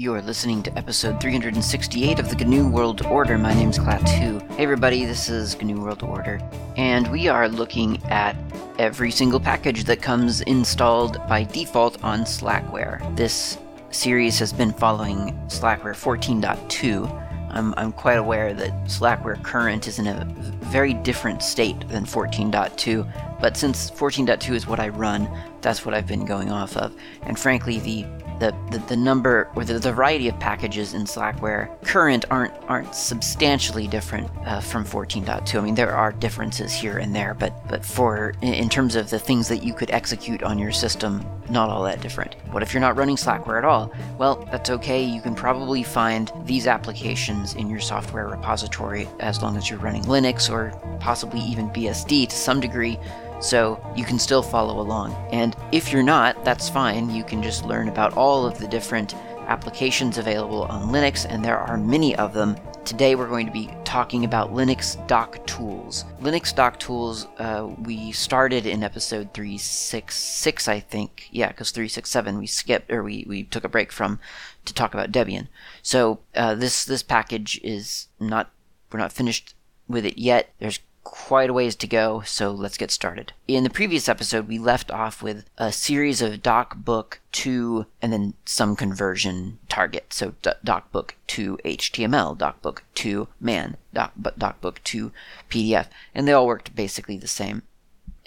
You are listening to episode 368 of the GNU World Order. My name's Klaatu. Hey everybody, this is GNU World Order, and we are looking at every single package that comes installed by default on Slackware. This series has been following Slackware 14.2. I'm, um, I'm quite aware that Slackware Current is in a very different state than 14.2, but since 14.2 is what I run, that's what I've been going off of. And frankly, the the, the, the number or the, the, variety of packages in Slackware current aren't aren't substantially different uh, from 14.2. I mean, there are differences here and there, but but for in terms of the things that you could execute on your system, not all that different. What if you're not running Slackware at all? Well, that's okay. You can probably find these applications in your software repository as long as you're running Linux or possibly even BSD to some degree so you can still follow along. And if you're not, that's fine. You can just learn about all of the different applications available on Linux, and there are many of them. Today we're going to be talking about Linux doc tools. Linux doc tools, uh, we started in episode 366, I think. Yeah, because 367 we skipped, or we, we took a break from to talk about Debian. So uh, this this package is not, we're not finished with it yet. There's quite a ways to go, so let's get started. In the previous episode, we left off with a series of docbook2 and then some conversion target. So D- docbook2 HTML, docbook2 man, doc, docbook2 PDF, and they all worked basically the same.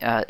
Uh,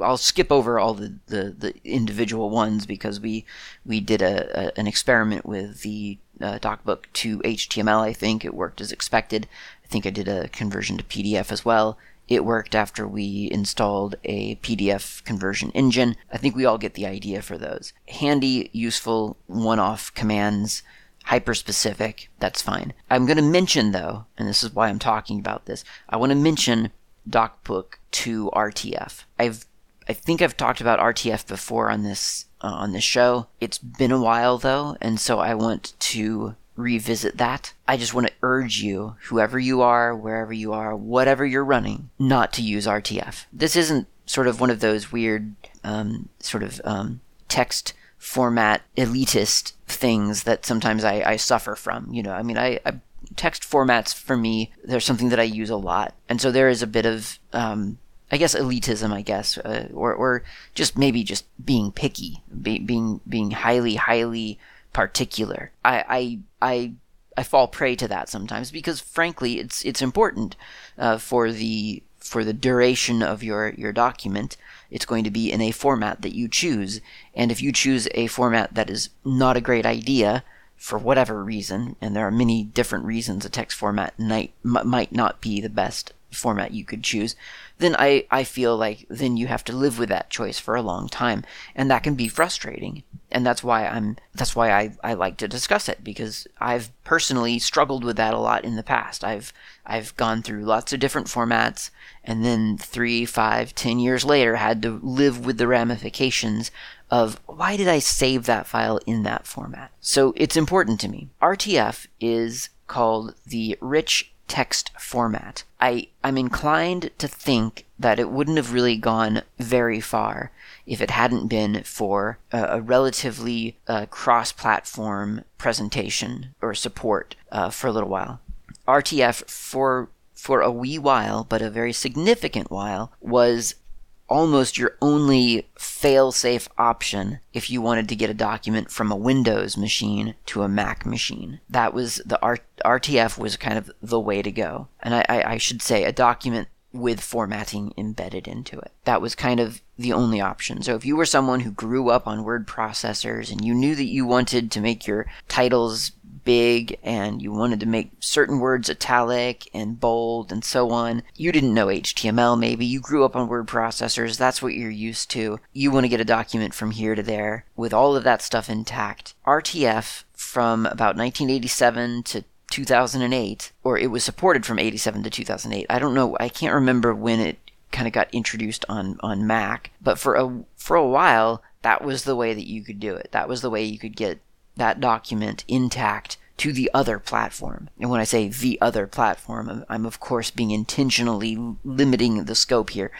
I'll skip over all the, the, the, individual ones because we we did a, a an experiment with the uh, DocBook to HTML. I think it worked as expected. I think I did a conversion to PDF as well. It worked after we installed a PDF conversion engine. I think we all get the idea for those. Handy, useful, one off commands, hyper specific, that's fine. I'm going to mention, though, and this is why I'm talking about this, I want to mention DocBook to RTF. I've I think I've talked about RTF before on this uh, on this show. It's been a while though, and so I want to revisit that. I just want to urge you, whoever you are, wherever you are, whatever you're running, not to use RTF. This isn't sort of one of those weird, um, sort of um, text format elitist things that sometimes I, I, suffer from. You know, I mean, I, I, text formats for me, they're something that I use a lot, and so there is a bit of um, I guess elitism, I guess, uh, or or just maybe just being picky, be, being being highly highly particular. I, I, I, I fall prey to that sometimes because, frankly, it's it's important uh, for the for the duration of your your document. It's going to be in a format that you choose, and if you choose a format that is not a great idea for whatever reason, and there are many different reasons a text format might might not be the best format you could choose, then I, I feel like then you have to live with that choice for a long time. And that can be frustrating. And that's why I'm that's why I, I like to discuss it, because I've personally struggled with that a lot in the past. I've I've gone through lots of different formats and then three, five, ten years later had to live with the ramifications of why did I save that file in that format? So it's important to me. RTF is called the Rich text format. I, I'm inclined to think that it wouldn't have really gone very far if it hadn't been for a, relatively uh, cross platform presentation or support uh, for a little while. RTF, for for a wee while, but a very significant while, was almost your only fail-safe option if you wanted to get a document from a Windows machine to a Mac machine. That was the R- RTF was kind of the way to go. And I, I, I should say a document with formatting embedded into it. That was kind of the only option. So if you were someone who grew up on word processors and you knew that you wanted to make your titles big and you wanted to make certain words italic and bold and so on. You didn't know HTML maybe. You grew up on word processors. That's what you're used to. You want to get a document from here to there with all of that stuff intact. RTF from about 1987 to 2008, or it was supported from 87 to 2008. I don't know. I can't remember when it kind of got introduced on on Mac, but for a for a while that was the way that you could do it. That was the way you could get that document intact to the other platform. And when I say the other platform, I'm of course being intentionally limiting the scope here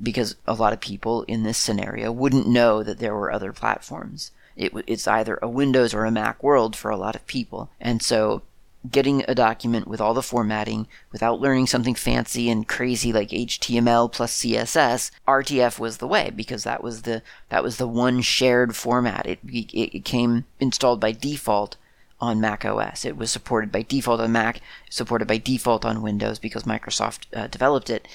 because a lot of people in this scenario wouldn't know that there were other platforms. It, it's either a Windows or a Mac world for a lot of people. And so getting a document with all the formatting without learning something fancy and crazy like HTML plus CSS, RTF was the way because that was the that was the one shared format. It it, it came installed by default on Mac OS. It was supported by default on Mac, supported by default on Windows because Microsoft uh, developed it.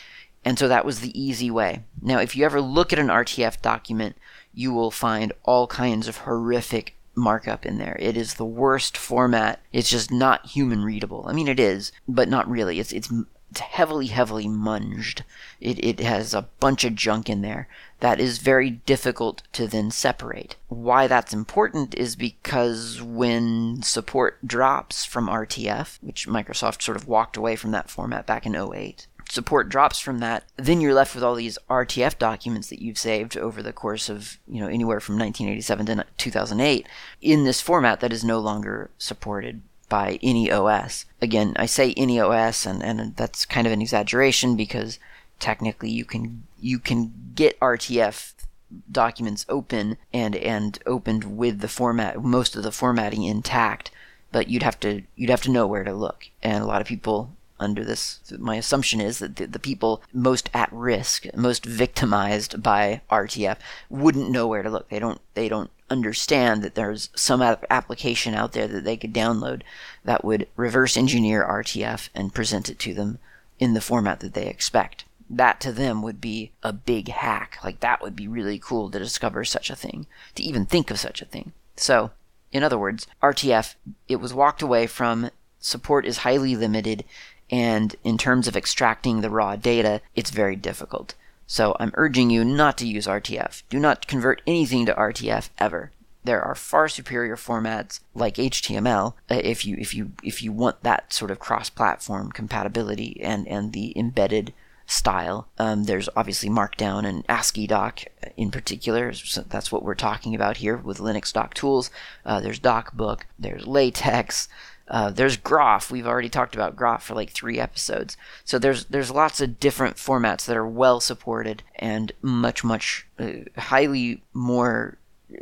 And so that was the easy way. Now, if you ever look at an RTF document, you will find all kinds of horrific markup in there. It is the worst format. It's just not human readable. I mean, it is, but not really. It's it's, it's heavily, heavily munged. It it has a bunch of junk in there that is very difficult to then separate. Why that's important is because when support drops from RTF, which Microsoft sort of walked away from that format back in 08, support drops from that, then you're left with all these RTF documents that you've saved over the course of, you know, anywhere from 1987 to 2008 in this format that is no longer supported by any OS. Again, I say any OS and, and that's kind of an exaggeration because technically you can you can get RTF documents open and and opened with the format most of the formatting intact but you'd have to you'd have to know where to look and a lot of people under this. My assumption is that the, the, people most at risk, most victimized by RTF, wouldn't know where to look. They don't. They don't understand that there's some application out there that they could download that would reverse engineer RTF and present it to them in the format that they expect. That to them would be a big hack. Like that would be really cool to discover such a thing, to even think of such a thing. So, in other words, RTF, it was walked away from support is highly limited and in terms of extracting the raw data, it's very difficult. So I'm urging you not to use RTF. Do not convert anything to RTF ever. There are far superior formats like HTML uh, if you if you if you want that sort of cross-platform compatibility and and the embedded style. Um, there's obviously Markdown and ASCII doc in particular. So that's what we're talking about here with Linux doc tools. Uh, there's DocBook. There's LaTeX. Uh, there's Groff. We've already talked about Groff for like three episodes. So there's there's lots of different formats that are well supported and much much uh, highly more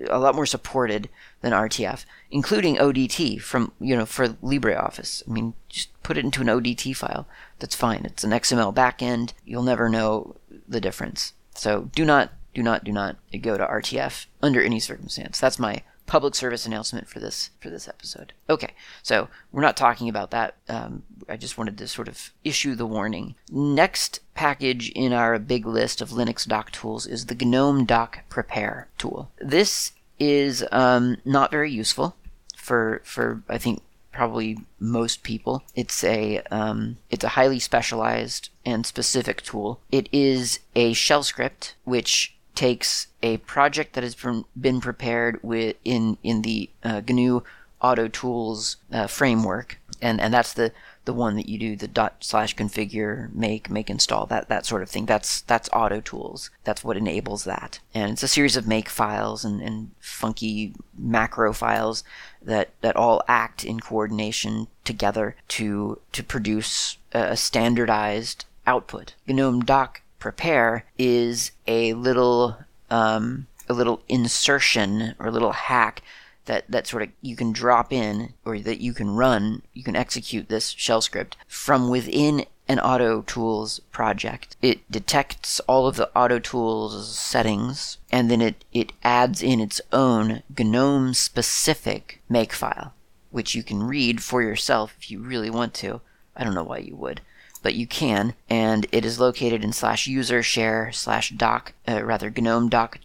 a lot more supported than RTF, including ODT from you know for LibreOffice. I mean, just put it into an ODT file. That's fine. It's an XML backend. You'll never know the difference. So do not do not do not go to RTF under any circumstance. That's my public service announcement for this for this episode. Okay, so we're not talking about that. Um, I just wanted to sort of issue the warning. Next package in our big list of Linux doc tools is the GNOME Doc Prepare tool. This is um, not very useful for for I think probably most people. It's a um, it's a highly specialized and specific tool. It is a shell script which takes a project that has been prepared in in the uh, GNU Auto Tools uh, framework, and and that's the the one that you do the dot slash configure make make install that that sort of thing. That's that's auto tools. That's what enables that. And it's a series of make files and, and funky macro files that that all act in coordination together to to produce a standardized output. Gnome doc prepare is a little um, a little insertion or a little hack that, that sort of you can drop in or that you can run, you can execute this shell script from within an Auto Tools project. It detects all of the Auto Tools settings and then it, it adds in its own GNOME specific makefile, which you can read for yourself if you really want to. I don't know why you would but you can, and it is located in slash user share slash doc, uh, rather gnome doc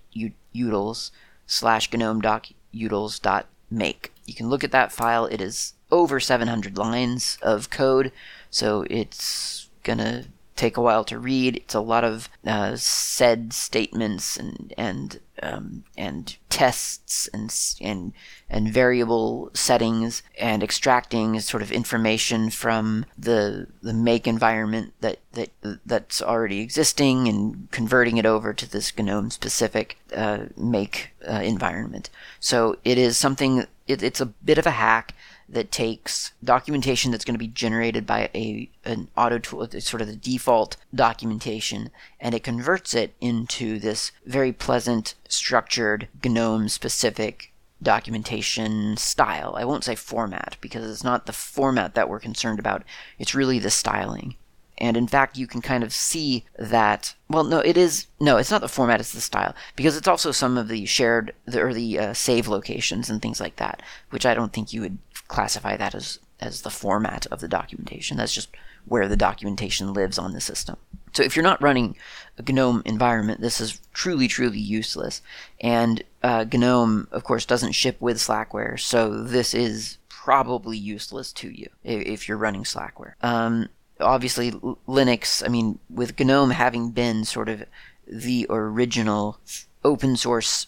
utils slash gnome doc utils dot make. You can look at that file. It is over 700 lines of code, so it's gonna take a while to read. It's a lot of uh, sed statements and and um, and tests and and and variable settings and extracting sort of information from the the make environment that that that's already existing and converting it over to this GNOME specific uh, make uh, environment. So it is something. It, it's a bit of a hack that takes documentation that's going to be generated by a an auto tool, sort of the default documentation, and it converts it into this very pleasant, structured GNOME specific documentation style. I won't say format because it's not the format that we're concerned about. It's really the styling. And in fact, you can kind of see that. Well, no, it is no, it's not the format; it's the style because it's also some of the shared the, or the uh, save locations and things like that, which I don't think you would classify that as as the format of the documentation. That's just where the documentation lives on the system. So if you're not running a GNOME environment, this is truly, truly useless. And uh, GNOME, of course, doesn't ship with Slackware, so this is probably useless to you if you're running Slackware. Um, obviously, Linux, I mean, with GNOME having been sort of the original open source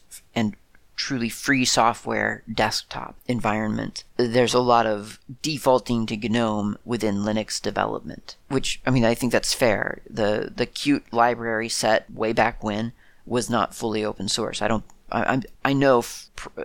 truly free software desktop environment, there's a lot of defaulting to GNOME within Linux development, which I mean I think that's fair. The the Qt library set way back when was not fully open source. I don't. I, I know.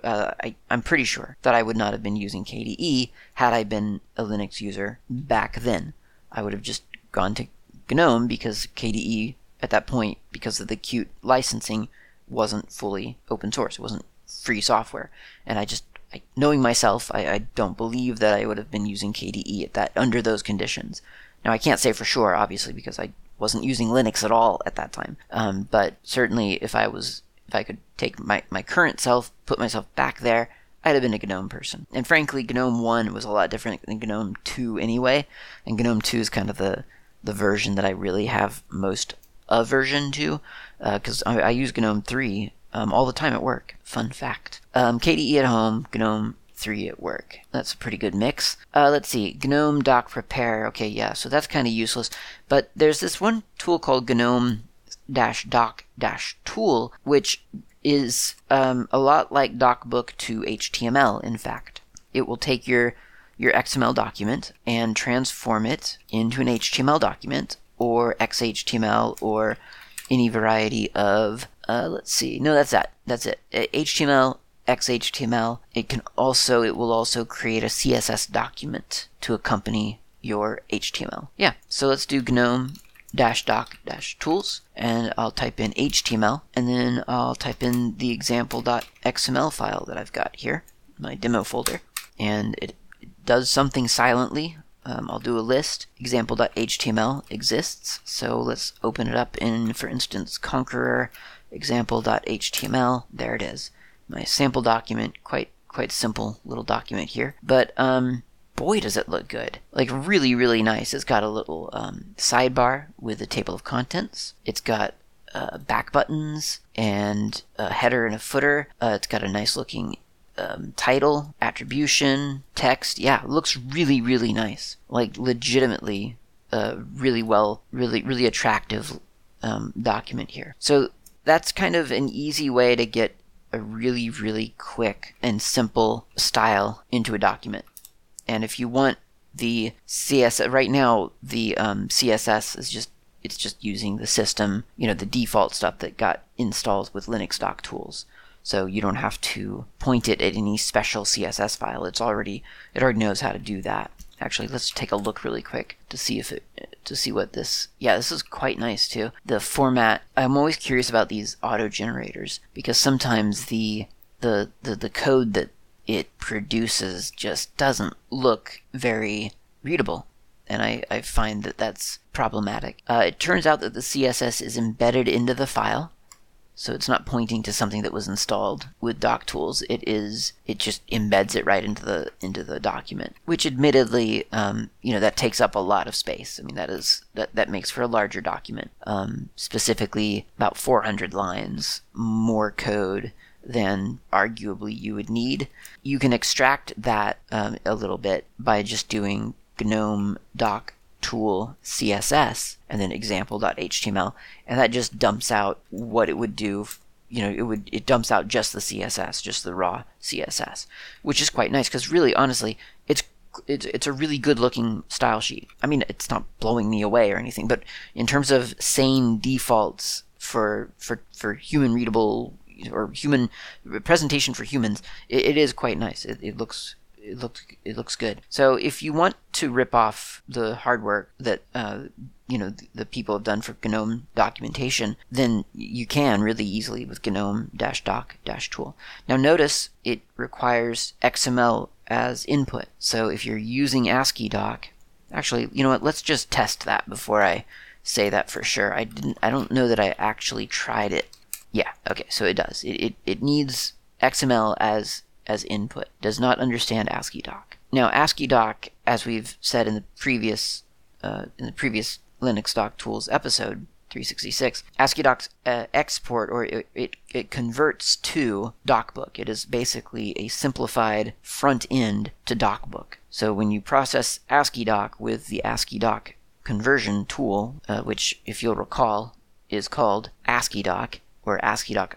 Uh, I, I'm pretty sure that I would not have been using KDE had I been a Linux user back then. I would have just gone to GNOME because KDE at that point, because of the Qt licensing, wasn't fully open source. It wasn't free software. And I just, I, knowing myself, I, I, don't believe that I would have been using KDE at that under those conditions. Now I can't say for sure, obviously, because I wasn't using Linux at all at that time. Um, but certainly, if I was, if I could take my my current self, put myself back there, I'd have been a GNOME person. And frankly, GNOME One was a lot different than GNOME Two anyway. And GNOME Two is kind of the the version that I really have most aversion to, because uh, I, I use GNOME Three um, all the time at work. Fun fact. Um, KDE at home, GNOME 3 at work. That's a pretty good mix. Uh, let's see, GNOME doc prepare. Okay, yeah, so that's kind of useless. But there's this one tool called GNOME doc tool, which is um, a lot like DocBook to HTML, in fact. It will take your your XML document and transform it into an HTML document or XHTML or any variety of uh, let's see. No, that's that. That's it. HTML, XHTML. It can also it will also create a CSS document to accompany your HTML. Yeah. So let's do GNOME dash doc dash tools and I'll type in HTML and then I'll type in the example.xml file that I've got here, my demo folder, and it does something silently. Um, I'll do a list. Example.html exists, so let's open it up in, for instance, Konqueror example.html. There it is. My sample document, quite quite simple little document here. But um, boy, does it look good! Like really, really nice. It's got a little um, sidebar with a table of contents. It's got uh, back buttons and a header and a footer. Uh, it's got a nice looking um, title, attribution, text. Yeah, looks really, really nice. Like legitimately, uh, really well, really, really attractive um, document here. So that's kind of an easy way to get a really, really quick and simple style into a document. And if you want the CSS, right now the um, CSS is just it's just using the system, you know, the default stuff that got installed with Linux doc tools. So you don't have to point it at any special CSS file. It's already it already knows how to do that. Actually, let's take a look really quick to see if it to see what this. Yeah, this is quite nice too. The format. I'm always curious about these auto generators because sometimes the the the, the code that it produces just doesn't look very readable and I, I find that that's problematic. Uh, it turns out that the CSS is embedded into the file, so it's not pointing to something that was installed with doc tools. It is it just embeds it right into the into the document, which admittedly, um, you know, that takes up a lot of space. I mean, that is that that makes for a larger document. Um, specifically, about 400 lines more code than arguably you would need. You can extract that um, a little bit by just doing GNOME doc tool CSS and then example.html, and that just dumps out what it would do. You know, it would it dumps out just the CSS, just the raw CSS, which is quite nice because really, honestly, it's it's it's a really good looking style sheet. I mean, it's not blowing me away or anything, but in terms of sane defaults for for for human readable or human presentation for humans, it, it is quite nice. It, it looks it looks it looks good. So if you want to rip off the hard work that uh, you know the, people have done for GNOME documentation, then you can really easily with GNOME-doc-tool. Now notice it requires XML as input. So if you're using ASCII doc, actually, you know what? Let's just test that before I say that for sure. I didn't. I don't know that I actually tried it. Yeah. Okay. So it does. It it, it needs XML as as input. Does not understand ASCII doc. Now ASCII doc, as we've said in the previous uh, in the previous Linux Doc Tools episode 366, ASCII doc's uh, export or it, it it converts to DocBook. It is basically a simplified front end to DocBook. So when you process ASCII doc with the ASCII doc conversion tool, uh, which, if you'll recall, is called ASCII doc, or ASCII.py,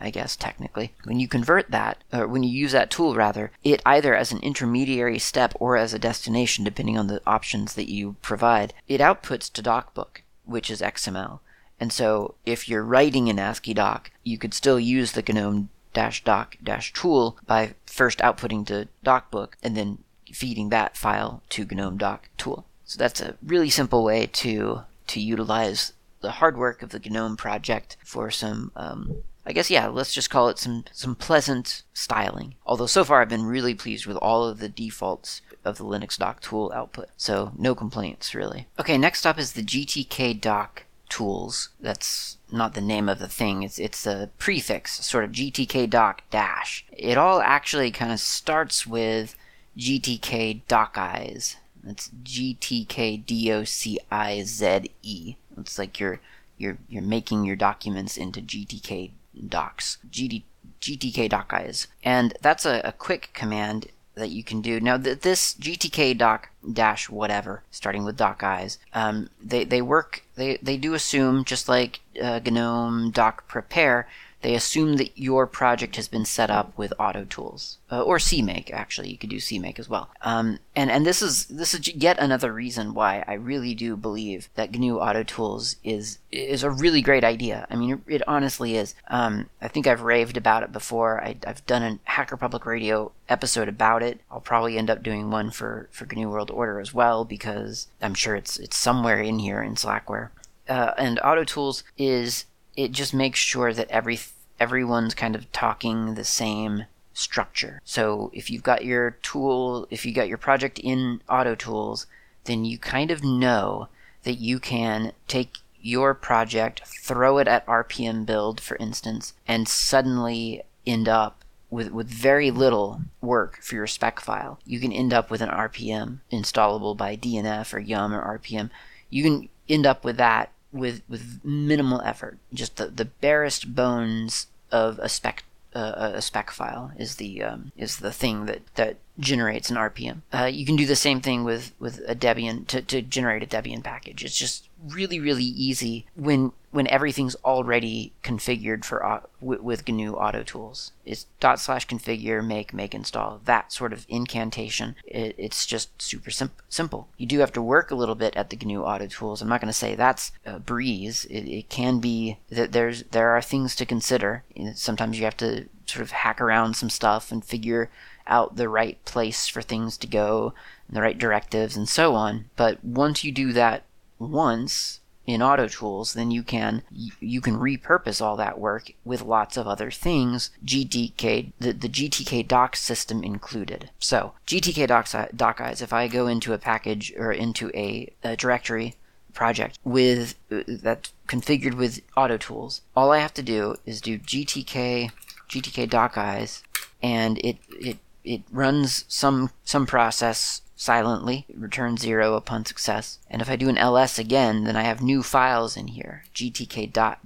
I guess technically. When you convert that, or when you use that tool rather, it either as an intermediary step or as a destination, depending on the options that you provide, it outputs to DocBook, which is XML. And so if you're writing in ASCII doc, you could still use the GNOME doc tool by first outputting to DocBook and then feeding that file to GNOME doc tool. So that's a really simple way to to utilize the hard work of the GNOME project for some, um, I guess, yeah, let's just call it some, some pleasant styling. Although so far I've been really pleased with all of the defaults of the Linux doc tool output. So no complaints, really. Okay, next up is the GTK doc tools. That's not the name of the thing. It's it's a prefix, sort of GTK doc dash. It all actually kind of starts with GTK docize. That's GTK D O C I Z E. It's like you're you're you're making your documents into GTK docs, GD, GTK docize, and that's a, a quick command that you can do. Now, th- this GTK doc dash whatever, starting with docize, um, they they work. They they do assume just like uh, GNOME doc prepare they assume that your project has been set up with auto tools uh, or CMake. Actually, you could do CMake as well. Um, and and this is this is yet another reason why I really do believe that GNU Auto Tools is is a really great idea. I mean, it, honestly is. Um, I think I've raved about it before. I, have done a Hacker Public Radio episode about it. I'll probably end up doing one for for GNU World Order as well because I'm sure it's it's somewhere in here in Slackware. Uh, and Auto Tools is it just makes sure that every everyone's kind of talking the same structure. So if you've got your tool, if you got your project in Auto Tools, then you kind of know that you can take your project, throw it at RPM build, for instance, and suddenly end up with, with very little work for your spec file. You can end up with an RPM installable by DNF or Yum or RPM. You can end up with that with with minimal effort. Just the, the barest bones of a spec uh, a spec file is the um, is the thing that that generates an RPM. Uh, you can do the same thing with with a Debian to, to generate a Debian package. It's just really really easy when when everything's already configured for with, with GNU Auto Tools. It's dot slash configure make make install that sort of incantation. It, it's just super sim- simple. You do have to work a little bit at the GNU Auto Tools. I'm not going to say that's a breeze. It, it can be that there's there are things to consider. Sometimes you have to sort of hack around some stuff and figure out the right place for things to go, the right directives, and so on. But once you do that once in auto tools then you can you can repurpose all that work with lots of other things gtk the, the gtk docs system included so gtk docs docize if i go into a package or into a, a directory project with uh, that configured with auto tools all i have to do is do gtk gtk docize and it it it runs some some process silently, It returns 0 upon success. And if I do an ls again, then I have new files in here, gtk-doc.m4,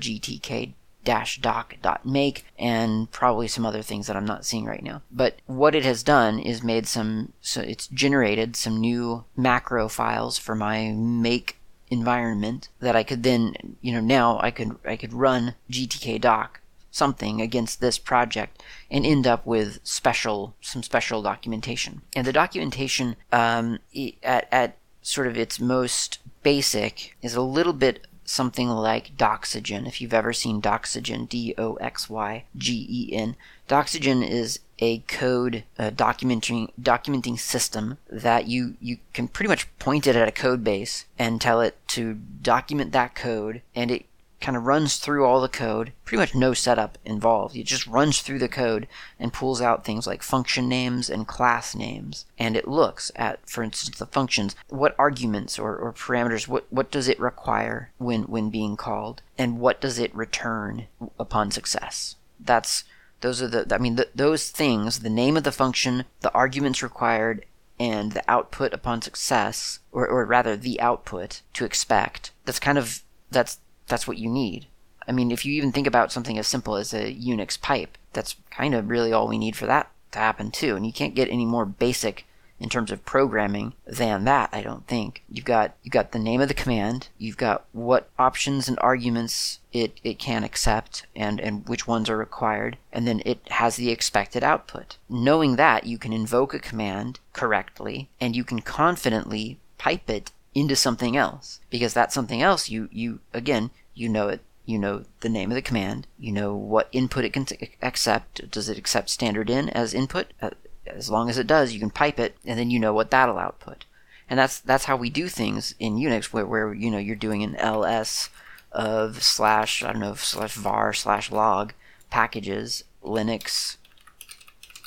gtk doc.make and probably some other things that I'm not seeing right now. But what it has done is made some so it's generated some new macro files for my make environment that I could then you know now I could I could run gtk doc something against this project and end up with special some special documentation. And the documentation um, at, at sort of its most basic is a little bit something like Doxygen. If you've ever seen Doxygen, D O X Y G E N, Doxygen is a code documenting documenting system that you you can pretty much point it at a code base and tell it to document that code and it kind of runs through all the code. Pretty much no setup involved. It just runs through the code and pulls out things like function names and class names. And it looks at for instance the functions. What arguments or, or parameters what, what does it require when when being called? And what does it return upon success? That's those are the, I mean, the, those things, the name of the function, the arguments required, and the output upon success, or, or rather the output to expect, that's kind of, that's, that's what you need. I mean, if you even think about something as simple as a Unix pipe, that's kind of really all we need for that to happen too. And you can't get any more basic in terms of programming than that, I don't think. You've got you've got the name of the command, you've got what options and arguments it, it can accept and, and which ones are required, and then it has the expected output. Knowing that, you can invoke a command correctly and you can confidently pipe it into something else. Because that's something else you, you again, you know it you know the name of the command, you know what input it can accept. Does it accept standard in as input? Uh, as long as it does, you can pipe it, and then you know what that'll output. And that's that's how we do things in Unix, where, where you know you're doing an ls of slash I don't know slash var slash log packages Linux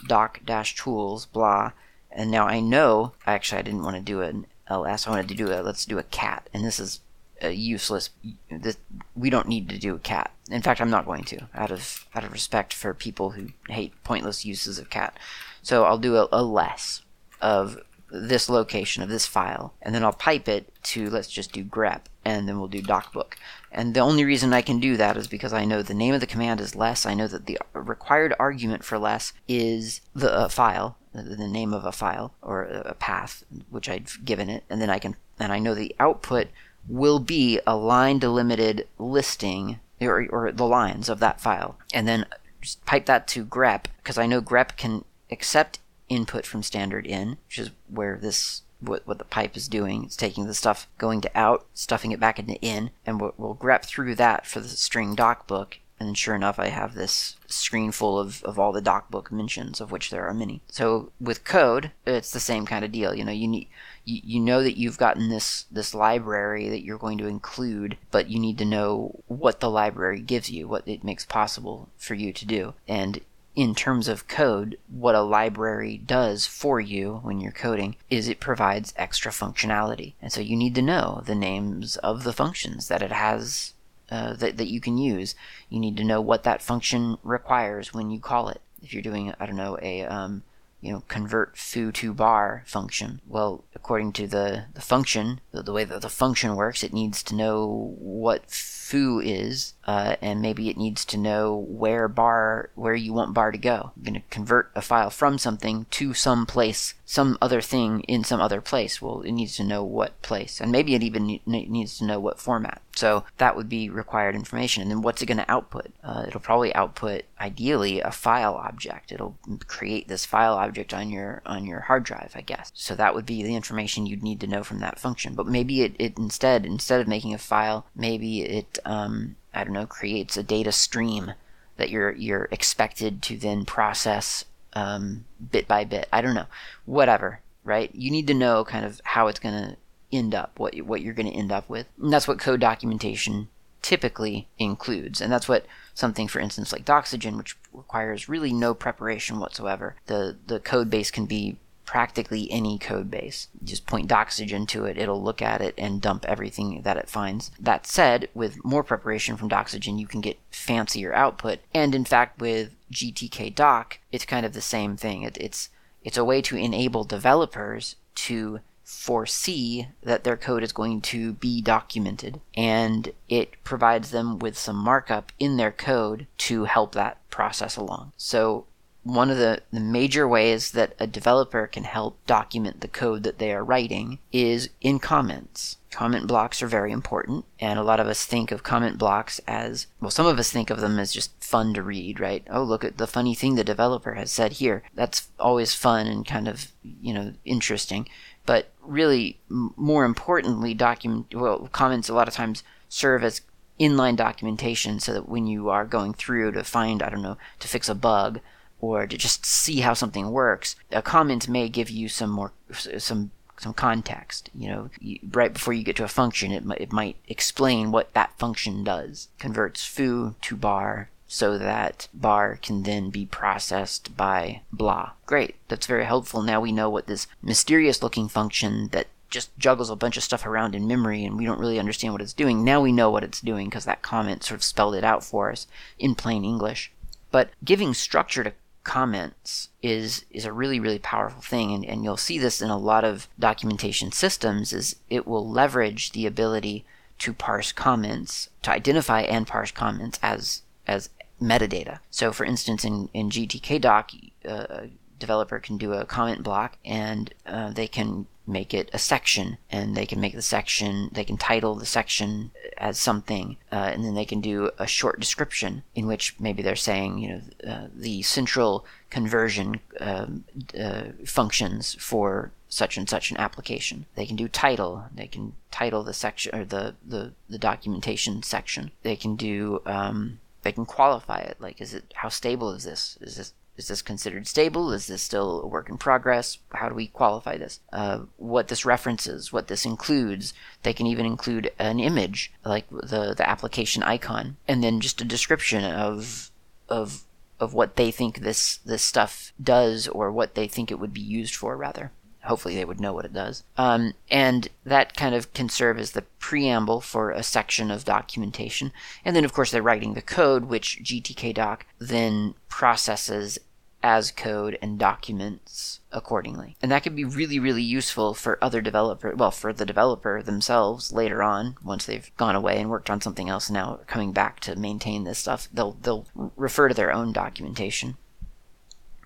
doc dash tools blah. And now I know actually I didn't want to do an ls. I wanted to do a let's do a cat, and this is a useless. This, we don't need to do a cat. In fact, I'm not going to out of out of respect for people who hate pointless uses of cat. So I'll do a, a less of this location of this file, and then I'll pipe it to let's just do grep, and then we'll do docbook. And the only reason I can do that is because I know the name of the command is less. I know that the required argument for less is the uh, file, the name of a file or a path which I've given it, and then I can and I know the output will be a line delimited listing or, or the lines of that file, and then just pipe that to grep because I know grep can accept input from standard in, which is where this what, what the pipe is doing. It's taking the stuff going to out, stuffing it back into in, and we'll, we'll grep through that for the string docbook. And sure enough, I have this screen full of, of all the docbook mentions, of which there are many. So with code, it's the same kind of deal. You know, you need you, you know that you've gotten this this library that you're going to include, but you need to know what the library gives you, what it makes possible for you to do. And in terms of code, what a library does for you when you're coding is it provides extra functionality. And so you need to know the names of the functions that it has uh, that, that you can use. You need to know what that function requires when you call it. If you're doing, I don't know, a um, you know, convert foo to bar function. Well, according to the, the function, the, the way that the function works, it needs to know what foo is, uh, and maybe it needs to know where bar where you want bar to go. You're going to convert a file from something to some place, some other thing in some other place. Well, it needs to know what place, and maybe it even needs to know what format. So that would be required information. And then what's it going to output? Uh, it'll probably output, ideally, a file object. It'll create this file object on your on your hard drive, I guess. So that would be the information you'd need to know from that function. But maybe it, it instead instead of making a file, maybe it um, I don't know creates a data stream that you're you're expected to then process um, bit by bit. I don't know, whatever. Right? You need to know kind of how it's going to end up, what what you're going to end up with. And that's what code documentation typically includes, and that's what something, for instance, like Doxygen, which requires really no preparation whatsoever. The the code base can be practically any code base. Just point Doxygen to it, it'll look at it and dump everything that it finds. That said, with more preparation from Doxygen, you can get fancier output. And in fact, with GTK Doc, it's kind of the same thing. It, it's it's a way to enable developers to foresee that their code is going to be documented and it provides them with some markup in their code to help that process along. So one of the, the major ways that a developer can help document the code that they are writing is in comments. Comment blocks are very important, and a lot of us think of comment blocks as well, some of us think of them as just fun to read, right? Oh, look at the funny thing the developer has said here. That's always fun and kind of, you know, interesting. But really, more importantly, document, well, comments a lot of times serve as inline documentation so that when you are going through to find, I don't know, to fix a bug, or to just see how something works, a comment may give you some more some some context. You know, you, right before you get to a function, it, it might explain what that function does. Converts foo to bar so that bar can then be processed by blah. Great, that's very helpful. Now we know what this mysterious looking function that just juggles a bunch of stuff around in memory and we don't really understand what it's doing. Now we know what it's doing because that comment sort of spelled it out for us in plain English. But giving structure to comments is is a really really powerful thing. And, and you'll see this in a lot of documentation systems is it will leverage the ability to parse comments to identify and parse comments as as metadata. So for instance in in gtkdoc uh, a developer can do a comment block and uh, they can make it a section and they can make the section they can title the section as something uh, and then they can do a short description in which maybe they're saying you know uh, the central conversion um, uh, functions for such and such an application. They can do title they can title the section or the the, the documentation section. They can do um, they can qualify it like is it how stable is this? Is this is this considered stable? Is this still a work in progress? How do we qualify this? Uh, what this references, what this includes. They can even include an image, like the, the application icon, and then just a description of of of what they think this this stuff does or what they think it would be used for rather hopefully they would know what it does. Um, and that kind of can serve as the preamble for a section of documentation. And then, of course, they're writing the code, which GTK Doc then processes as code and documents accordingly. And that could be really, really useful for other developer, well, for the developer themselves later on, once they've gone away and worked on something else and now coming back to maintain this stuff. They'll, they'll refer to their own documentation.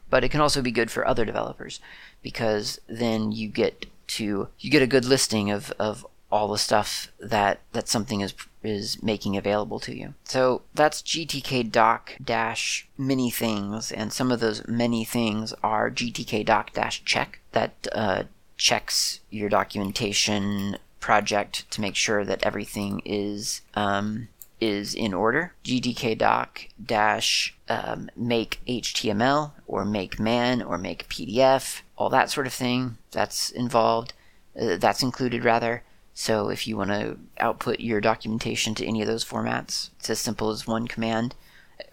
But it can also be good for other developers because then you get to, you get a good listing of, of all the stuff that that something is is making available to you. So that's GTK doc dash many things, and some of those many things are GTK doc dash check that uh, checks your documentation project to make sure that everything is um, is in order. GTK doc dash um, make HTML or make man or make PDF, all that sort of thing. That's involved. Uh, that's included rather. So if you want to output your documentation to any of those formats, it's as simple as one command.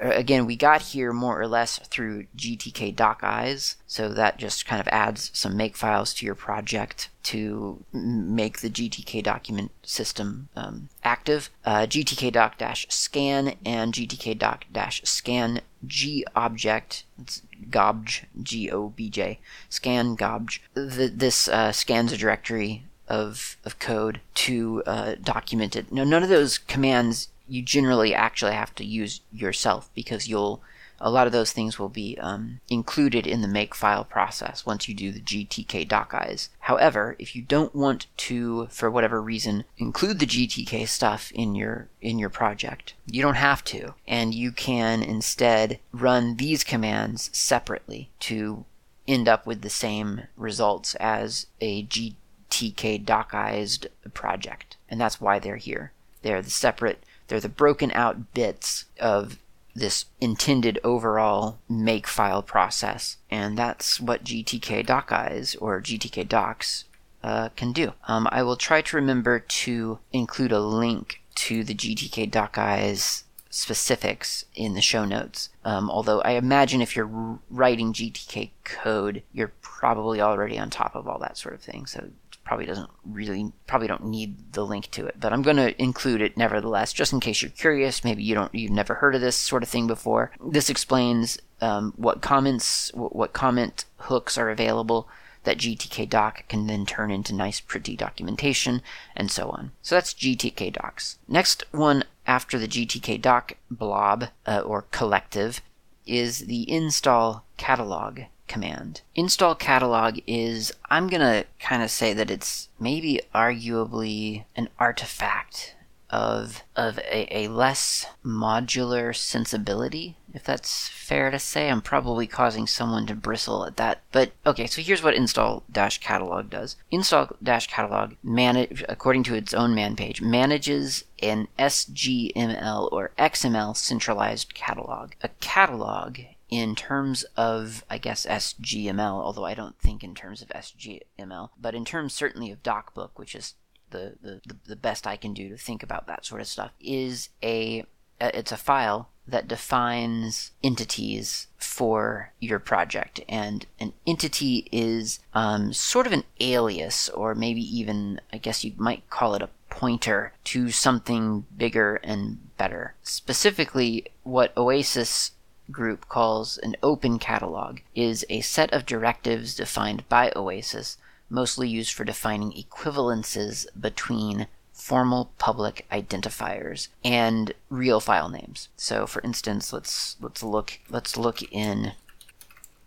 Again, we got here more or less through GTK docize, so that just kind of adds some makefiles to your project to make the GTK document system um, active. Uh, GTK doc scan and GTK doc scan G object. It's gobj, G O B J, scan gobj. The, this uh, scans a directory of, of code to uh, document it. Now, none of those commands you generally actually have to use yourself because you'll a lot of those things will be um, included in the makefile process once you do the GTK docize. However, if you don't want to, for whatever reason, include the GTK stuff in your in your project, you don't have to, and you can instead run these commands separately to end up with the same results as a G TK docized project. And that's why they're here. They're the separate, they're the broken out bits of this intended overall makefile process. And that's what GTK docize or GTK docs uh, can do. Um, I will try to remember to include a link to the GTK docize specifics in the show notes. Um, although I imagine if you're writing GTK code, you're probably already on top of all that sort of thing. So probably doesn't really probably don't need the link to it but i'm going to include it nevertheless just in case you're curious. Maybe you don't you've never heard of this sort of thing before. This explains um, what comments what comment hooks are available that gtk doc can then turn into nice pretty documentation and so on. So that's gtk docs. Next one after the gtk doc blob uh, or collective is the install catalog command. Install catalog is, I'm gonna kind of say that it's maybe arguably an artifact of of a, a less modular sensibility if that's fair to say. I'm probably causing someone to bristle at that. But okay, so here's what install dash catalog does. Install dash catalog manage according to its own man page manages an SGML or XML centralized catalog. A catalog in terms of, I guess, SGML, although I don't think in terms of SGML, but in terms certainly of DocBook, which is the, the, the best I can do to think about that sort of stuff, is a it's a file that defines entities for your project. And an entity is um, sort of an alias, or maybe even, I guess you might call it a pointer to something bigger and better. Specifically, what Oasis group calls an open catalog is a set of directives defined by Oasis, mostly used for defining equivalences between formal public identifiers and real file names. So for instance, let's let's look let's look in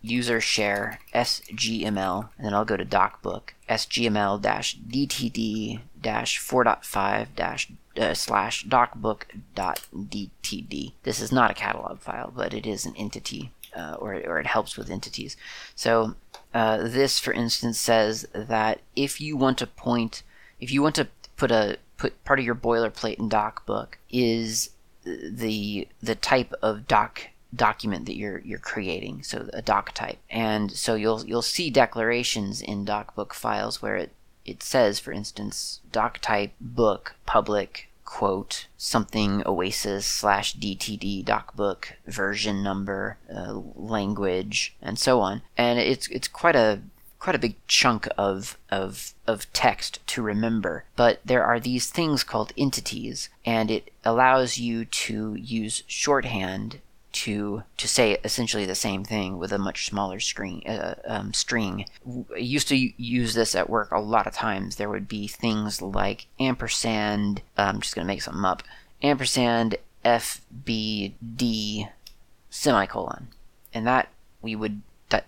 user share sgml and then I'll go to docbook sgml dtd 4.5 uh, slash docbook.dtd. This is not a catalog file, but it is an entity, uh, or, or it helps with entities. So uh, this, for instance, says that if you want to point, if you want to put a put part of your boilerplate in DocBook is the the type of doc document that you're you're creating, so a doc type. And so you'll you'll see declarations in DocBook files where it it says, for instance, doc type book public quote something oasis slash dtd docbook version number uh, language and so on and it's it's quite a quite a big chunk of, of, of text to remember. But there are these things called entities, and it allows you to use shorthand to to say essentially the same thing with a much smaller screen uh, um, string. I used to use this at work a lot of times. There would be things like ampersand. I'm just gonna make something up. Ampersand FBD semicolon, and that we would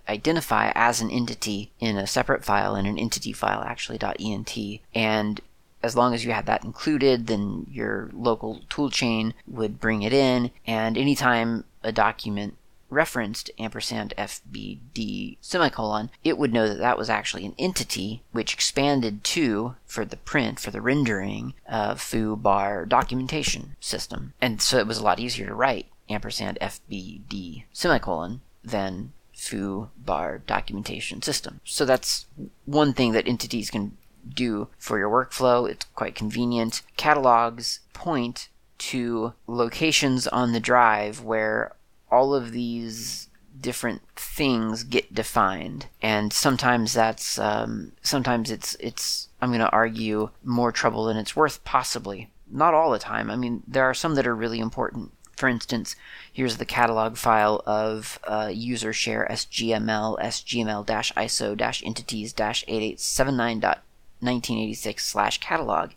identify as an entity in a separate file in an entity file actually .ent and as long as you had that included then your local toolchain would bring it in and anytime a document referenced ampersand fbd semicolon it would know that that was actually an entity which expanded to for the print for the rendering uh, foo bar documentation system and so it was a lot easier to write ampersand fbd semicolon than foo bar documentation system. So that's one thing that entities can do for your workflow. It's quite convenient. Catalogs point to locations on the drive where all of these different things get defined and sometimes that's um, sometimes it's it's i'm going to argue more trouble than it's worth possibly not all the time i mean there are some that are really important for instance, here's the catalog file of uh, user share sgml sgml iso entities 8879.1986 slash catalog.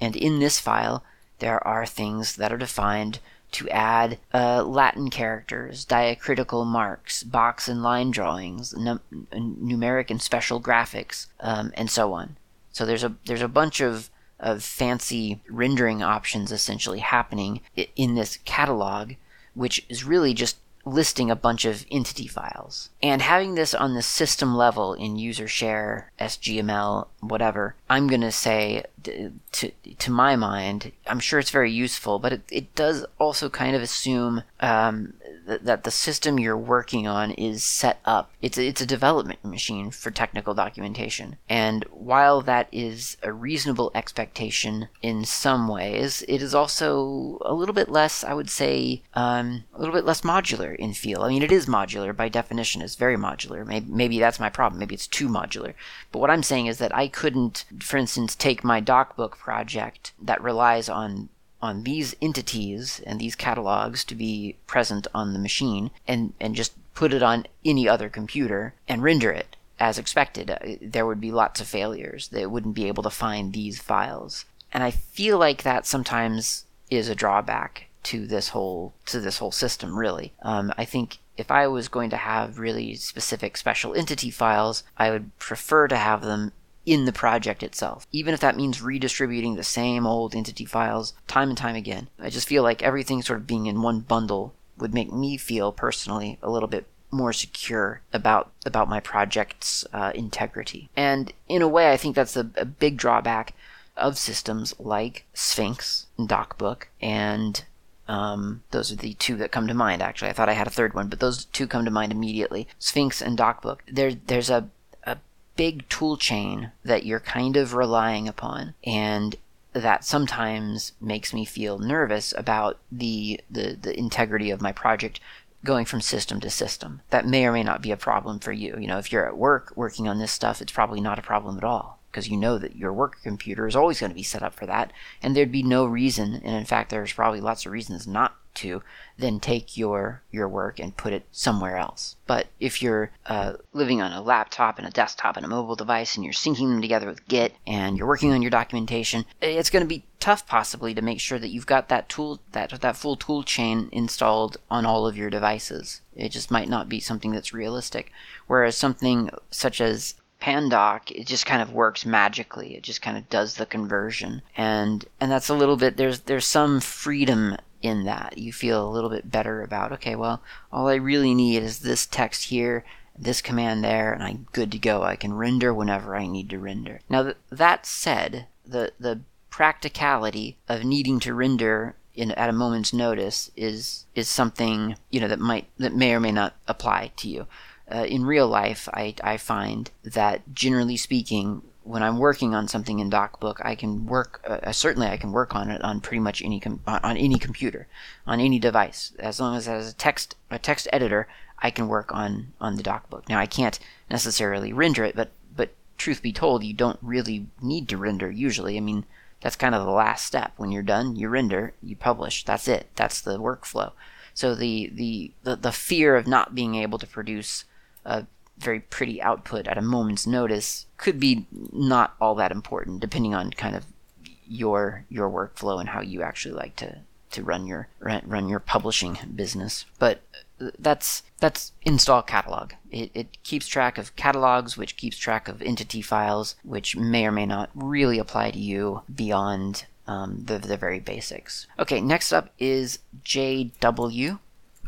And in this file, there are things that are defined to add uh, Latin characters, diacritical marks, box and line drawings, num- numeric and special graphics, um, and so on. So there's a there's a bunch of of fancy rendering options essentially happening in this catalog, which is really just listing a bunch of entity files. And having this on the system level in user share, SGML, whatever, I'm going to say, to, to my mind, I'm sure it's very useful, but it, it does also kind of assume um, that the system you're working on is set up. It's a, it's a development machine for technical documentation. And while that is a reasonable expectation in some ways, it is also a little bit less, I would say, um, a little bit less modular in feel. I mean, it is modular by definition. It's very modular. Maybe, maybe that's my problem. Maybe it's too modular. But what I'm saying is that I couldn't, for instance, take my DocBook project that relies on on these entities and these catalogs to be present on the machine and, and just put it on any other computer and render it as expected. Uh, there would be lots of failures. They wouldn't be able to find these files. And I feel like that sometimes is a drawback to this whole to this whole system really. Um, I think if I was going to have really specific special entity files, I would prefer to have them in the project itself, even if that means redistributing the same old entity files time and time again. I just feel like everything sort of being in one bundle would make me feel personally a little bit more secure about about my project's uh, integrity. And in a way, I think that's a, a big drawback of systems like Sphinx and DocBook and Um, those are the two that come to mind. Actually, I thought I had a third one, but those two come to mind immediately. Sphinx and DocBook. There, there's a a big tool chain that you're kind of relying upon, and that sometimes makes me feel nervous about the, the, the integrity of my project going from system to system. That may or may not be a problem for you. You know, if you're at work working on this stuff, it's probably not a problem at all because you know that your work computer is always going to be set up for that, and there'd be no reason, and in fact, there's probably lots of reasons not to then take your your work and put it somewhere else. But if you're uh, living on a laptop and a desktop and a mobile device and you're syncing them together with Git and you're working on your documentation, it's going to be tough possibly to make sure that you've got that tool that that full tool chain installed on all of your devices. It just might not be something that's realistic. Whereas something such as Pandoc, it just kind of works magically. It just kind of does the conversion, and and that's a little bit. There's there's some freedom in that. You feel a little bit better about. Okay, well, all I really need is this text here, this command there, and I'm good to go. I can render whenever I need to render. Now th- that said, the the practicality of needing to render in, at a moment's notice is is something you know that might that may or may not apply to you uh, in real life, I, I find that generally speaking, when I'm working on something in DocBook, I can work. Uh, uh, certainly, I can work on it on pretty much any com- on any computer, on any device, as long as it has a text a text editor. I can work on on the DocBook. Now, I can't necessarily render it, but but truth be told, you don't really need to render usually. I mean, that's kind of the last step. When you're done, you render, you publish. That's it. That's the workflow. So the the the, the fear of not being able to produce a very pretty output at a moment's notice could be not all that important, depending on kind of your your workflow and how you actually like to to run your run your publishing business. But that's that's install catalog. It, it keeps track of catalogs, which keeps track of entity files, which may or may not really apply to you beyond um, the the very basics. Okay, next up is JW.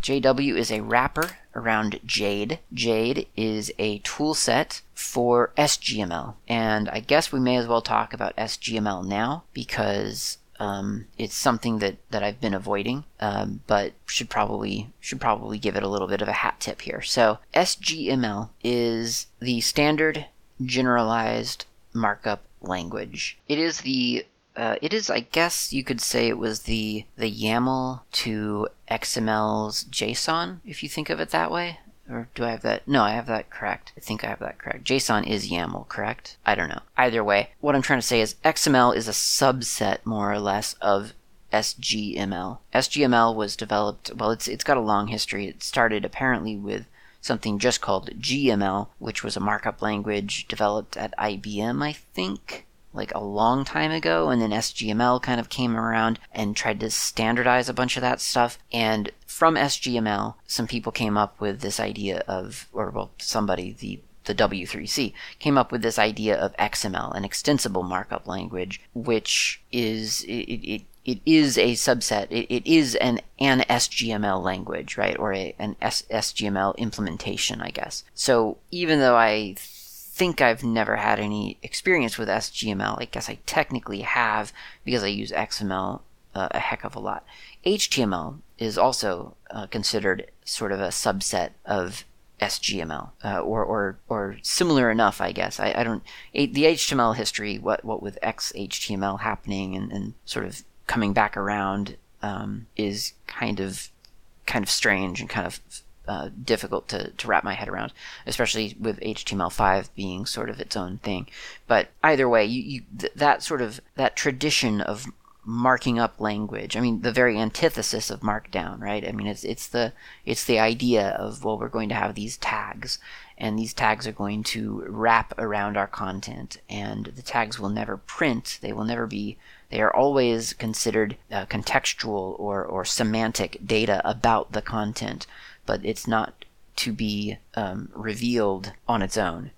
JW is a wrapper around Jade. Jade is a tool set for SGML. And I guess we may as well talk about SGML now because um, it's something that, that I've been avoiding, um, but should probably should probably give it a little bit of a hat tip here. So SGML is the standard generalized markup language. It is the uh, it is, I guess you could say it was the the YAML to XML's JSON, if you think of it that way. Or do I have that? No, I have that correct. I think I have that correct. JSON is YAML, correct? I don't know. Either way, what I'm trying to say is XML is a subset, more or less, of SGML. SGML was developed, well, it's, it's got a long history. It started apparently with something just called GML, which was a markup language developed at IBM, I think like a long time ago, and then SGML kind of came around and tried to standardize a bunch of that stuff. And from SGML, some people came up with this idea of, or well, somebody, the the W3C came up with this idea of XML, an extensible markup language, which is it, it, it is a subset. It, it is an an SGML language, right, or a, an S, SGML implementation, I guess. So even though I think I've never had any experience with SGML. I guess I technically have because I use XML uh, a heck of a lot. HTML is also uh, considered sort of a subset of SGML, uh, or, or or similar enough, I guess. I, I don't the HTML history, what what with XHTML happening and, and sort of coming back around, um, is kind of kind of strange and kind of uh, difficult to, to wrap my head around, especially with HTML5 being sort of its own thing. But either way, you, you th- that sort of that tradition of marking up language. I mean, the very antithesis of Markdown, right? I mean, it's it's the it's the idea of well, we're going to have these tags, and these tags are going to wrap around our content, and the tags will never print. They will never be. They are always considered uh, contextual or or semantic data about the content but it's not to be um, revealed on its own.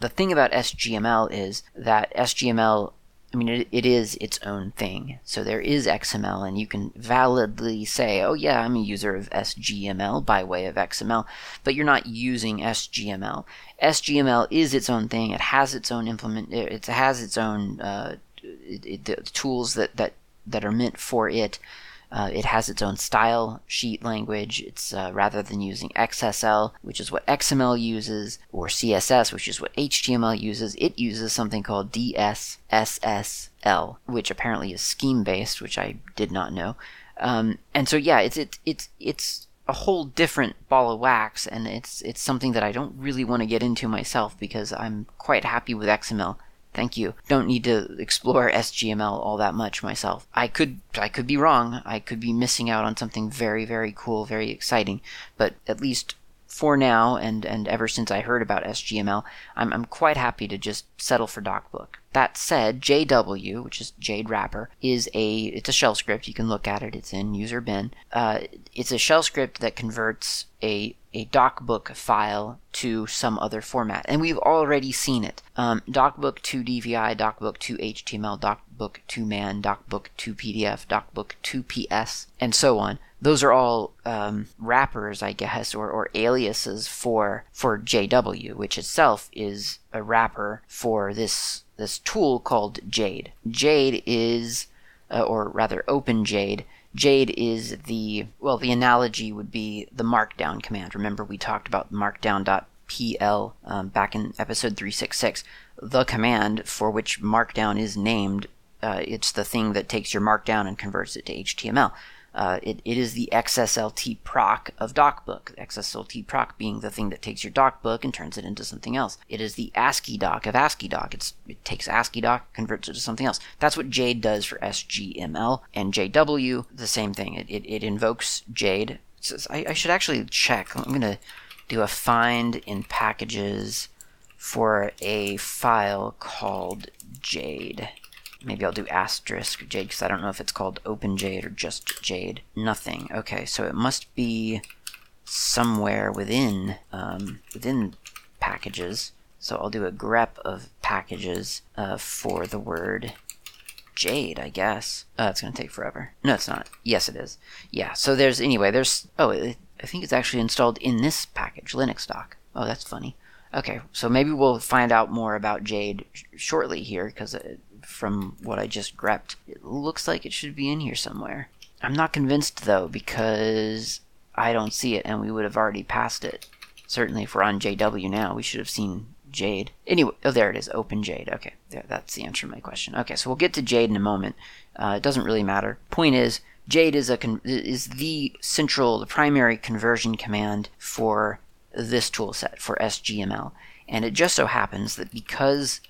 The thing about SGML is that SGML, I mean, it, it is its own thing. So there is XML, and you can validly say, oh, yeah, I'm a user of SGML by way of XML, but you're not using SGML. SGML is its own thing. It has its own implement. It has its own uh, it, it, tools that, that that are meant for it Uh, it has its own style sheet language. It's uh, rather than using XSL, which is what XML uses, or CSS, which is what HTML uses, it uses something called DSSSL, which apparently is scheme based, which I did not know. Um, and so yeah, it's it, it's it's a whole different ball of wax, and it's it's something that I don't really want to get into myself because I'm quite happy with XML Thank you. Don't need to explore SGML all that much myself. I could I could be wrong. I could be missing out on something very very cool, very exciting, but at least for now and and ever since I heard about SGML, I'm I'm quite happy to just settle for DocBook. That said, JW, which is Jade Wrapper, is a it's a shell script. You can look at it. It's in user bin. Uh, it's a shell script that converts a a docbook file to some other format, and we've already seen it. Um, docbook to DVI, docbook to HTML, docbook to man, docbook to PDF, docbook to PS, and so on. Those are all um, wrappers, I guess, or, or aliases for for JW, which itself is a wrapper for this this tool called Jade. Jade is, uh, or rather, OpenJade Jade is the, well, the analogy would be the markdown command. Remember, we talked about markdown.pl um, back in episode 366. The command for which markdown is named, uh, it's the thing that takes your markdown and converts it to HTML. Uh, it, it is the XSLT proc of DocBook. XSLT proc being the thing that takes your DocBook and turns it into something else. It is the ASCII doc of ASCII doc. It's, it takes ASCII doc, converts it to something else. That's what Jade does for SGML. And JW, the same thing. It, it, it invokes Jade. Says, I, I should actually check. I'm going to do a find in packages for a file called Jade. Maybe I'll do asterisk jade because I don't know if it's called open jade or just jade. Nothing. Okay, so it must be somewhere within um, within packages. So I'll do a grep of packages uh, for the word jade, I guess. Oh, it's going to take forever. No, it's not. Yes, it is. Yeah, so there's, anyway, there's, oh, it, I think it's actually installed in this package, Linux doc. Oh, that's funny. Okay, so maybe we'll find out more about Jade sh- shortly here, because from what I just grepped. It looks like it should be in here somewhere. I'm not convinced though because I don't see it and we would have already passed it. Certainly if we're on JW now, we should have seen Jade. Anyway, oh there it is, Open Jade. Okay, there, that's the answer to my question. Okay, so we'll get to Jade in a moment. Uh, it doesn't really matter. Point is, Jade is a con- is the central, the primary conversion command for this toolset for SGML, and it just so happens that because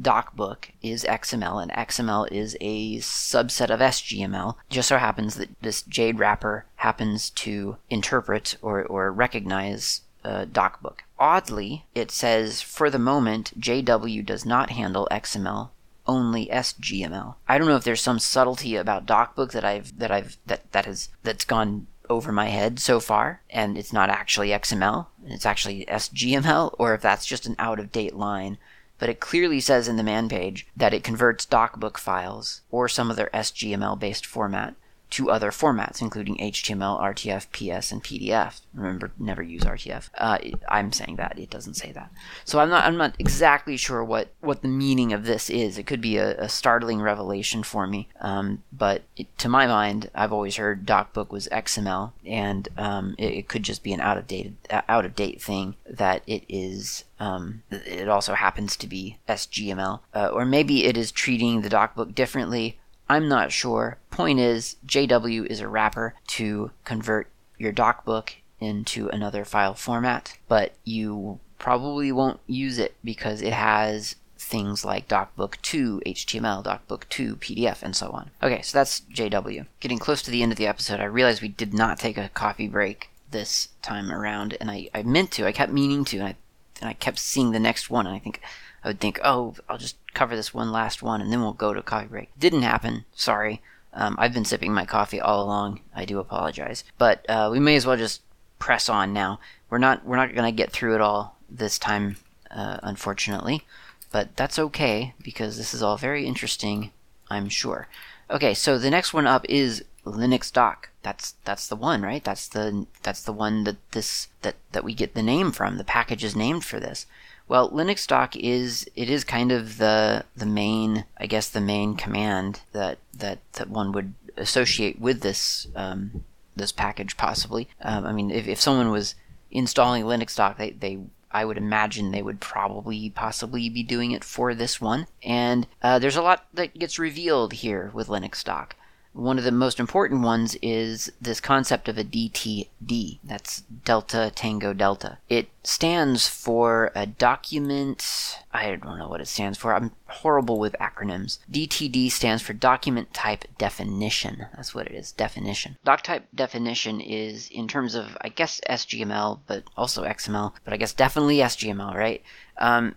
DocBook is XML, and XML is a subset of SGML. Just so happens that this Jade wrapper happens to interpret or, or recognize uh, DocBook. Oddly, it says for the moment JW does not handle XML, only SGML. I don't know if there's some subtlety about DocBook that I've that I've that that has that's gone over my head so far, and it's not actually XML, it's actually SGML, or if that's just an out of date line but it clearly says in the man page that it converts docbook files or some other SGML based format to other formats, including HTML, RTF, PS, and PDF. Remember, never use RTF. Uh, I'm saying that it doesn't say that, so I'm not. I'm not exactly sure what what the meaning of this is. It could be a, a startling revelation for me, um, but it, to my mind, I've always heard DocBook was XML, and um, it, it, could just be an out of date out of date thing that it is. Um, it also happens to be SGML, uh, or maybe it is treating the DocBook differently I'm not sure. Point is, JW is a wrapper to convert your docbook into another file format, but you probably won't use it because it has things like docbook 2 HTML, docbook 2 PDF, and so on. Okay, so that's JW. Getting close to the end of the episode, I realized we did not take a coffee break this time around, and I, I meant to. I kept meaning to, and I, and I kept seeing the next one, and I think I would think, oh, I'll just cover this one last one and then we'll go to coffee break. Didn't happen. Sorry. Um, I've been sipping my coffee all along. I do apologize, but uh, we may as well just press on now. We're not we're not gonna get through it all this time, uh, unfortunately, but that's okay because this is all very interesting. I'm sure. Okay, so the next one up is Linux Doc. That's that's the one, right? That's the that's the one that this that that we get the name from. The package is named for this. Well, Linux doc is it is kind of the the main, I guess, the main command that that that one would associate with this um, this package possibly. Um, I mean, if, if someone was installing Linux doc, they, they I would imagine they would probably possibly be doing it for this one. And uh, there's a lot that gets revealed here with Linux doc. One of the most important ones is this concept of a DTD. That's Delta Tango Delta. It stands for a document. I don't know what it stands for. I'm horrible with acronyms. DTD stands for Document Type Definition. That's what it is. Definition. Doc type definition is in terms of, I guess, SGML, but also XML, but I guess definitely SGML, right? Um,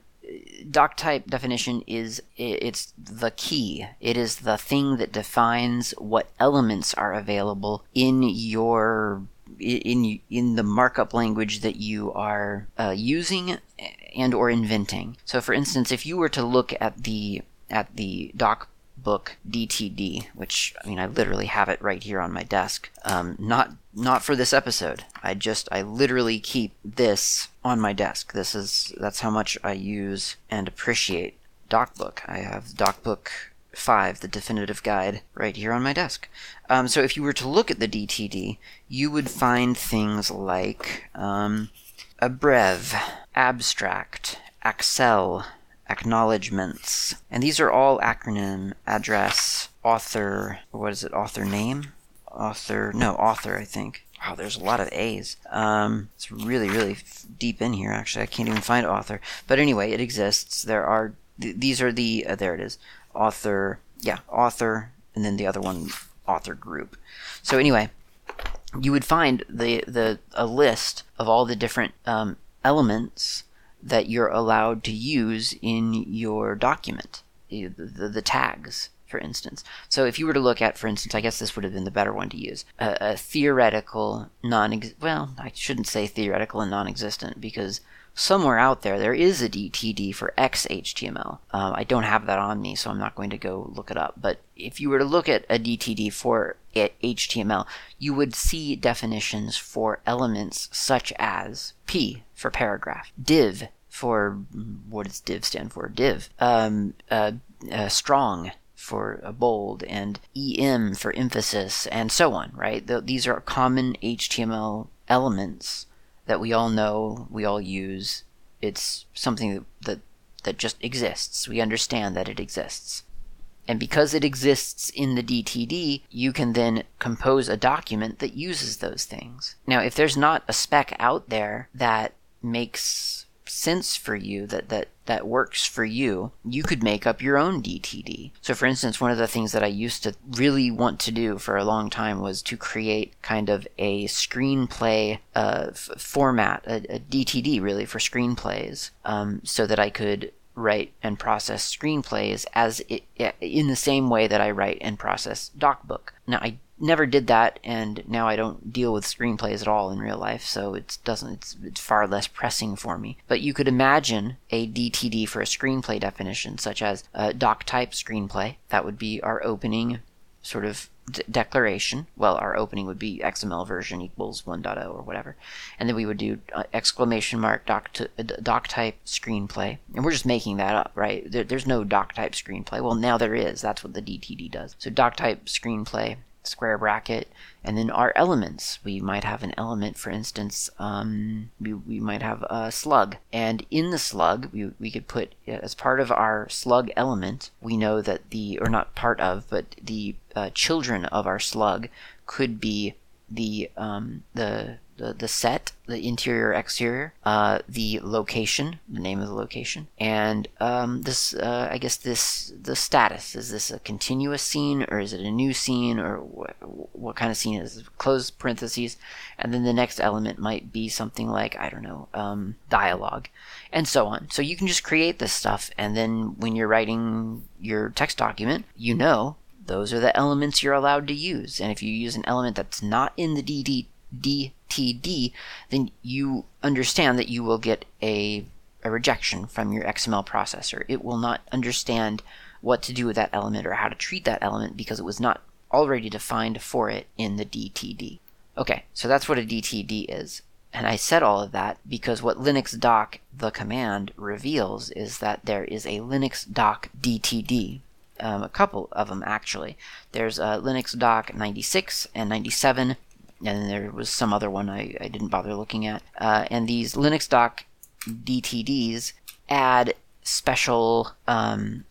doc type definition is it's the key. It is the thing that defines what elements are available in your in in the markup language that you are uh, using and or inventing. So, for instance, if you were to look at the at the doc book DTD, which I mean I literally have it right here on my desk. Um, not not for this episode. I just I literally keep this on my desk. This is that's how much I use and appreciate DocBook. I have DocBook 5, the definitive guide, right here on my desk. Um, so if you were to look at the DTD, you would find things like um, abbrev, abstract, accel, acknowledgements. And these are all acronym, address, author, what is it, author name? Author, no, author, I think. Wow, there's a lot of A's. Um, it's really, really deep in here, actually. I can't even find author. But anyway, it exists. There are, th- these are the, uh, there it is. Author, yeah, author, and then the other one, author group. So anyway, you would find the, the, a list of all the different um, elements that you're allowed to use in your document, the, the, tags, for instance. So if you were to look at, for instance, I guess this would have been the better one to use, a, a theoretical non well, I shouldn't say theoretical and non-existent because somewhere out there there is a DTD for XHTML. Um, I don't have that on me, so I'm not going to go look it up. But if you were to look at a DTD for HTML, you would see definitions for elements such as P for paragraph, div for what does div stand for? Div, um, uh, uh, strong for a bold, and em for emphasis, and so on. Right? The, these are common HTML elements that we all know, we all use. It's something that, that, that just exists. We understand that it exists. And because it exists in the DTD, you can then compose a document that uses those things. Now, if there's not a spec out there that makes sense for you that that that works for you you could make up your own dtd so for instance one of the things that i used to really want to do for a long time was to create kind of a screenplay uh, f- format a, a, dtd really for screenplays um, so that i could write and process screenplays as it, in the same way that i write and process docbook now i never did that, and now I don't deal with screenplays at all in real life, so it doesn't. It's, it's far less pressing for me. But you could imagine a DTD for a screenplay definition, such as a doc type screenplay. That would be our opening sort of d- declaration. Well, our opening would be XML version equals 1.0 or whatever, and then we would do uh, exclamation mark doc t- uh, doc type screenplay, and we're just making that up, right? There, there's no doc type screenplay. Well, now there is. That's what the DTD does. So doc type screenplay square bracket, and then our elements. We might have an element, for instance, um, we, we might have a slug, and in the slug, we, we could put, as part of our slug element, we know that the, or not part of, but the uh, children of our slug could be the, um, the the, the set, the interior exterior, uh, the location, the name of the location, and um, this uh, I guess this the status. Is this a continuous scene or is it a new scene or wh- what kind of scene is it? Close parentheses, and then the next element might be something like I don't know um, dialogue, and so on. So you can just create this stuff, and then when you're writing your text document, you know those are the elements you're allowed to use. And if you use an element that's not in the DD, DTD, then you understand that you will get a, a rejection from your XML processor. It will not understand what to do with that element or how to treat that element because it was not already defined for it in the DTD. Okay, so that's what a DTD is. And I said all of that because what Linux doc, the command, reveals is that there is a Linux doc DTD. Um, a couple of them actually. There's a Linux doc 96 and 97, and there was some other one I, I didn't bother looking at. Uh, and these Linux doc DTDs add special um,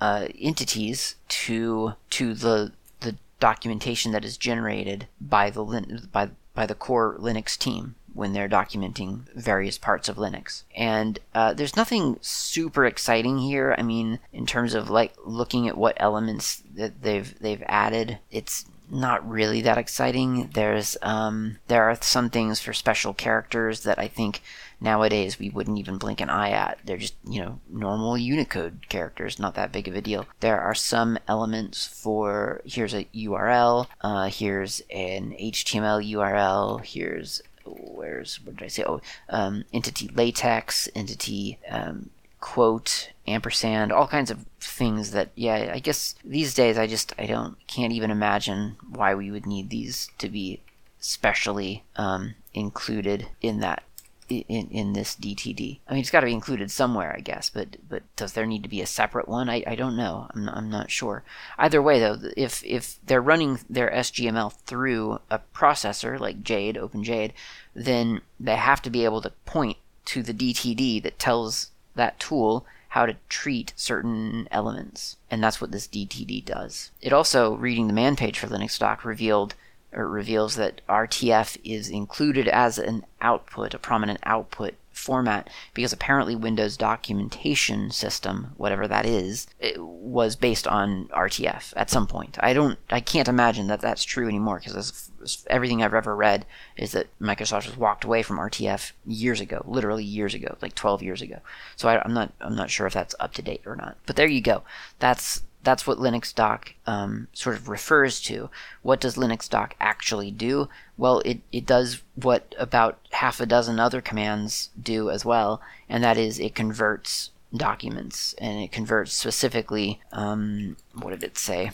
uh, entities to to the the documentation that is generated by the by by the core Linux team when they're documenting various parts of Linux. And uh, there's nothing super exciting here. I mean, in terms of like looking at what elements that they've they've added, it's not really that exciting. There's um, there are some things for special characters that I think nowadays we wouldn't even blink an eye at. They're just you know normal Unicode characters, not that big of a deal. There are some elements for here's a URL, uh, here's an HTML URL, here's where's what did I say? Oh, um, entity latex, entity um, quote ampersand all kinds of things that yeah i guess these days i just i don't can't even imagine why we would need these to be specially um, included in that in, in this DTD. I mean, it's got to be included somewhere, I guess, but but does there need to be a separate one? I, I don't know. I'm not, I'm not sure. Either way, though, if if they're running their SGML through a processor like Jade, OpenJade, then they have to be able to point to the DTD that tells that tool how to treat certain elements. And that's what this DTD does. It also, reading the man page for Linux doc, revealed or reveals that RTF is included as an output, a prominent output format, because apparently Windows documentation system, whatever that is, was based on RTF at some point. I don't, I can't imagine that that's true anymore because everything I've ever read is that Microsoft has walked away from RTF years ago, literally years ago, like 12 years ago. So I, am not, I'm not sure if that's up to date or not. But there you go. That's that's what Linux doc um, sort of refers to. What does Linux doc actually do? Well, it, it does what about half a dozen other commands do as well, and that is it converts documents, and it converts specifically, um, what did it say?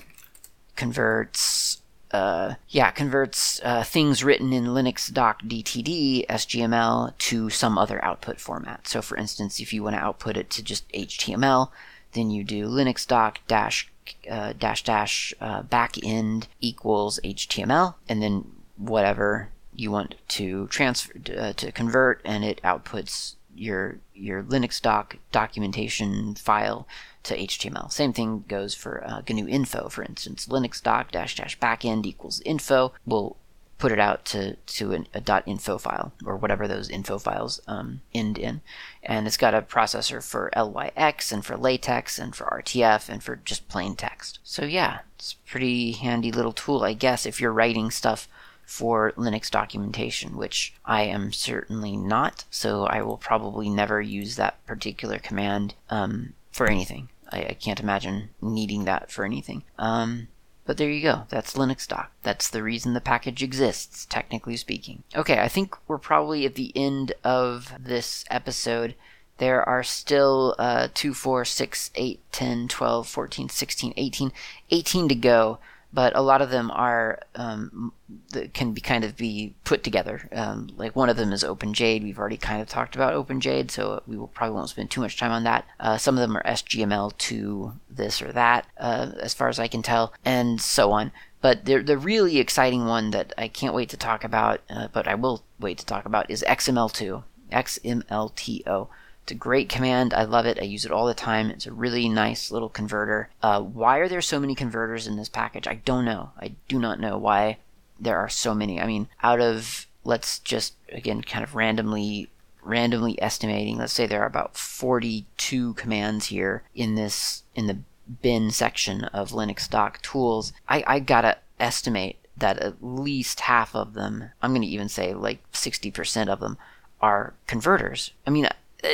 Converts, uh, yeah, converts uh, things written in Linux doc DTD SGML to some other output format. So, for instance, if you want to output it to just HTML, then you do linux doc dash uh, dash dash uh, backend equals HTML, and then whatever you want to transfer uh, to convert, and it outputs your your Linux doc documentation file to HTML. Same thing goes for uh, GNU info, for instance. Linux doc dash dash backend equals info will put it out to to an, a .info file or whatever those info files um, end in, and it's got a processor for LYX and for LaTeX and for RTF and for just plain text. So yeah, it's a pretty handy little tool, I guess, if you're writing stuff for Linux documentation, which I am certainly not. So I will probably never use that particular command um, for anything. I, I, can't imagine needing that for anything. Um, but there you go. That's Linux doc. That's the reason the package exists, technically speaking. Okay, I think we're probably at the end of this episode. There are still uh, 2, 4, 6, 8, 10, 12, 14, 16, 18, 18 to go but a lot of them are um, can be kind of be put together. Um, like one of them is OpenJade. We've already kind of talked about OpenJade, so we will probably won't spend too much time on that. Uh, some of them are SGML to this or that, uh, as far as I can tell, and so on. But the the really exciting one that I can't wait to talk about, uh, but I will wait to talk about, is XML2. XMLTO. It's a great command. I love it. I use it all the time. It's a really nice little converter. Uh, why are there so many converters in this package? I don't know. I do not know why there are so many. I mean, out of let's just again kind of randomly randomly estimating. Let's say there are about 42 commands here in this in the bin section of Linux doc tools. I, I gotta estimate that at least half of them, I'm to even say like 60% of them, are converters. I mean,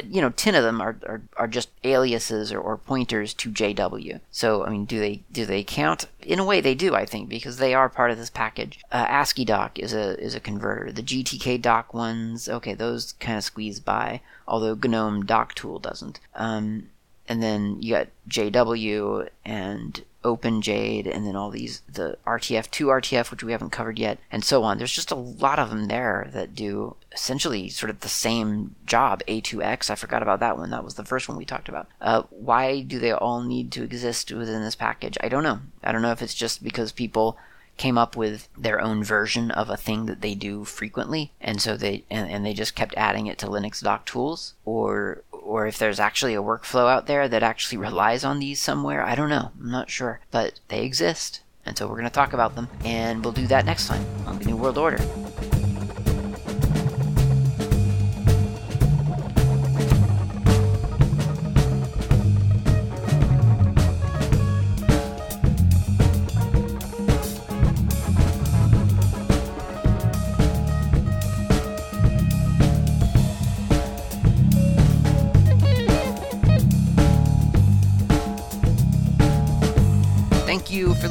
you know, 10 of them are, are, are just aliases or, or, pointers to JW. So, I mean, do they do they count? In a way, they do, I think, because they are part of this package. Uh, ASCII doc is a is a converter. The GTK doc ones, okay, those kind of squeeze by, although GNOME doc tool doesn't. Um, and then you got JW and OpenJade, and then all these the RTF, 2 RTF, which we haven't covered yet, and so on. There's just a lot of them there that do essentially sort of the same job. A2X, I forgot about that one. That was the first one we talked about. Uh, why do they all need to exist within this package? I don't know. I don't know if it's just because people came up with their own version of a thing that they do frequently and so they and, and they just kept adding it to linux doc tools or or if there's actually a workflow out there that actually relies on these somewhere i don't know i'm not sure but they exist and so we're going to talk about them and we'll do that next time on the GNU World Order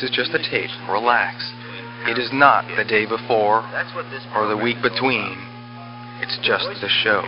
This is just a tape. Relax. It is not the day before or the week between. It's just the show.